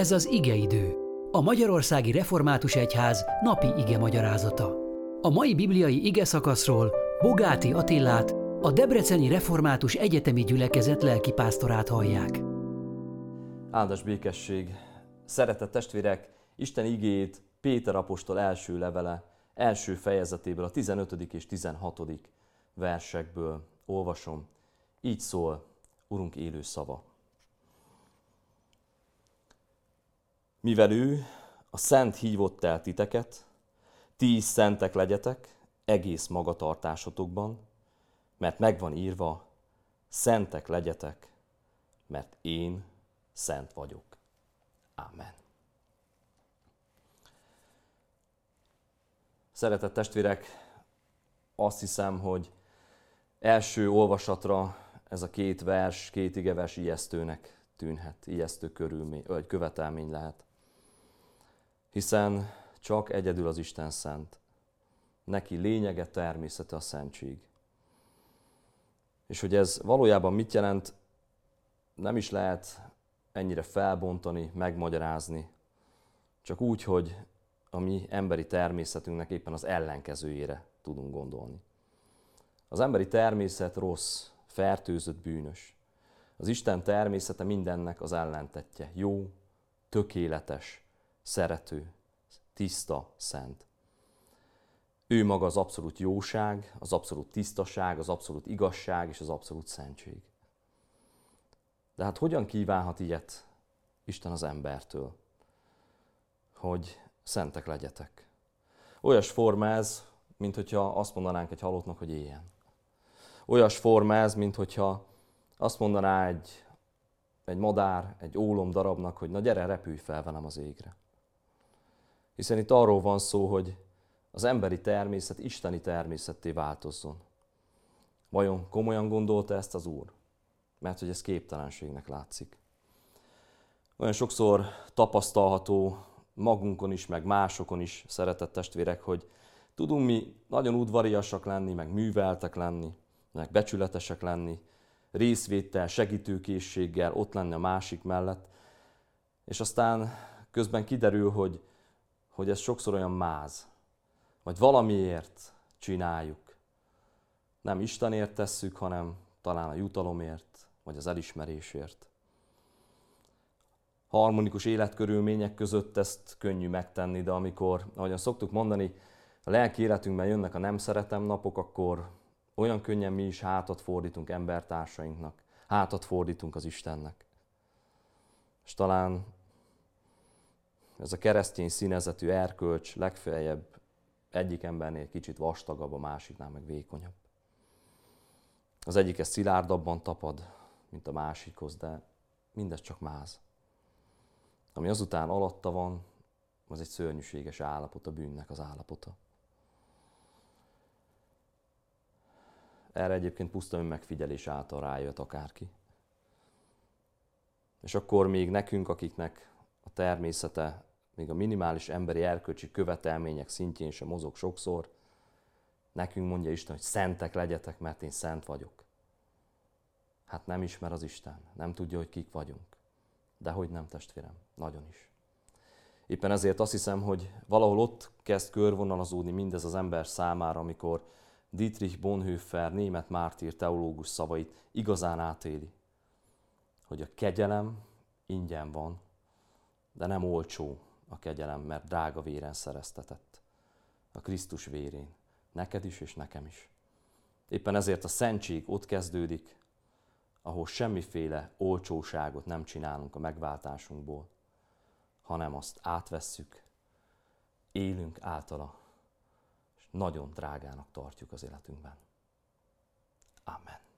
Ez az igeidő, a Magyarországi Református Egyház napi ige magyarázata. A mai bibliai ige szakaszról Bogáti Attillát, a Debreceni Református Egyetemi Gyülekezet lelkipásztorát hallják. Áldás békesség! Szeretett testvérek, Isten igéjét Péter apostol első levele, első fejezetéből, a 15. és 16. versekből olvasom. Így szól Urunk élő szava. Mivel ő a szent hívott el titeket, ti is szentek legyetek egész magatartásotokban, mert megvan írva, szentek legyetek, mert én szent vagyok. Amen. Szeretett testvérek, azt hiszem, hogy első olvasatra ez a két vers, két igevers ijesztőnek tűnhet, ijesztő körülmény, vagy követelmény lehet hiszen csak egyedül az Isten szent. Neki lényege, természete a szentség. És hogy ez valójában mit jelent, nem is lehet ennyire felbontani, megmagyarázni, csak úgy, hogy a mi emberi természetünknek éppen az ellenkezőjére tudunk gondolni. Az emberi természet rossz, fertőzött, bűnös. Az Isten természete mindennek az ellentetje. Jó, tökéletes, szerető, tiszta, szent. Ő maga az abszolút jóság, az abszolút tisztaság, az abszolút igazság és az abszolút szentség. De hát hogyan kívánhat ilyet Isten az embertől? Hogy szentek legyetek. Olyas forma ez, mint hogyha azt mondanánk egy halottnak, hogy éljen. Olyas forma ez, mint hogyha azt mondaná egy, egy madár, egy ólom darabnak, hogy na gyere, repülj fel velem az égre. Hiszen itt arról van szó, hogy az emberi természet isteni természetté változzon. Vajon komolyan gondolta ezt az Úr? Mert hogy ez képtelenségnek látszik. Olyan sokszor tapasztalható magunkon is, meg másokon is, szeretett testvérek, hogy tudunk mi nagyon udvariasak lenni, meg műveltek lenni, meg becsületesek lenni, részvétel, segítőkészséggel ott lenni a másik mellett, és aztán közben kiderül, hogy hogy ez sokszor olyan máz, vagy valamiért csináljuk. Nem Istenért tesszük, hanem talán a jutalomért, vagy az elismerésért. Harmonikus életkörülmények között ezt könnyű megtenni, de amikor, ahogyan szoktuk mondani, a lelki életünkben jönnek a nem szeretem napok, akkor olyan könnyen mi is hátat fordítunk embertársainknak, hátat fordítunk az Istennek. És talán ez a keresztény színezetű erkölcs legfeljebb egyik embernél kicsit vastagabb, a másiknál meg vékonyabb. Az egyik ez szilárdabban tapad, mint a másikhoz, de mindez csak máz. Ami azután alatta van, az egy szörnyűséges állapot, a bűnnek az állapota. Erre egyébként puszta önmegfigyelés által rájött akárki. És akkor még nekünk, akiknek a természete még a minimális emberi erkölcsi követelmények szintjén sem mozog sokszor, nekünk mondja Isten, hogy szentek legyetek, mert én szent vagyok. Hát nem ismer az Isten, nem tudja, hogy kik vagyunk. De hogy nem, testvérem, nagyon is. Éppen ezért azt hiszem, hogy valahol ott kezd körvonalazódni mindez az ember számára, amikor Dietrich Bonhoeffer, német mártír teológus szavait igazán átéli, hogy a kegyelem ingyen van, de nem olcsó, a kegyelem, mert drága véren szereztetett. A Krisztus vérén. Neked is és nekem is. Éppen ezért a szentség ott kezdődik, ahol semmiféle olcsóságot nem csinálunk a megváltásunkból, hanem azt átvesszük, élünk általa, és nagyon drágának tartjuk az életünkben. Amen.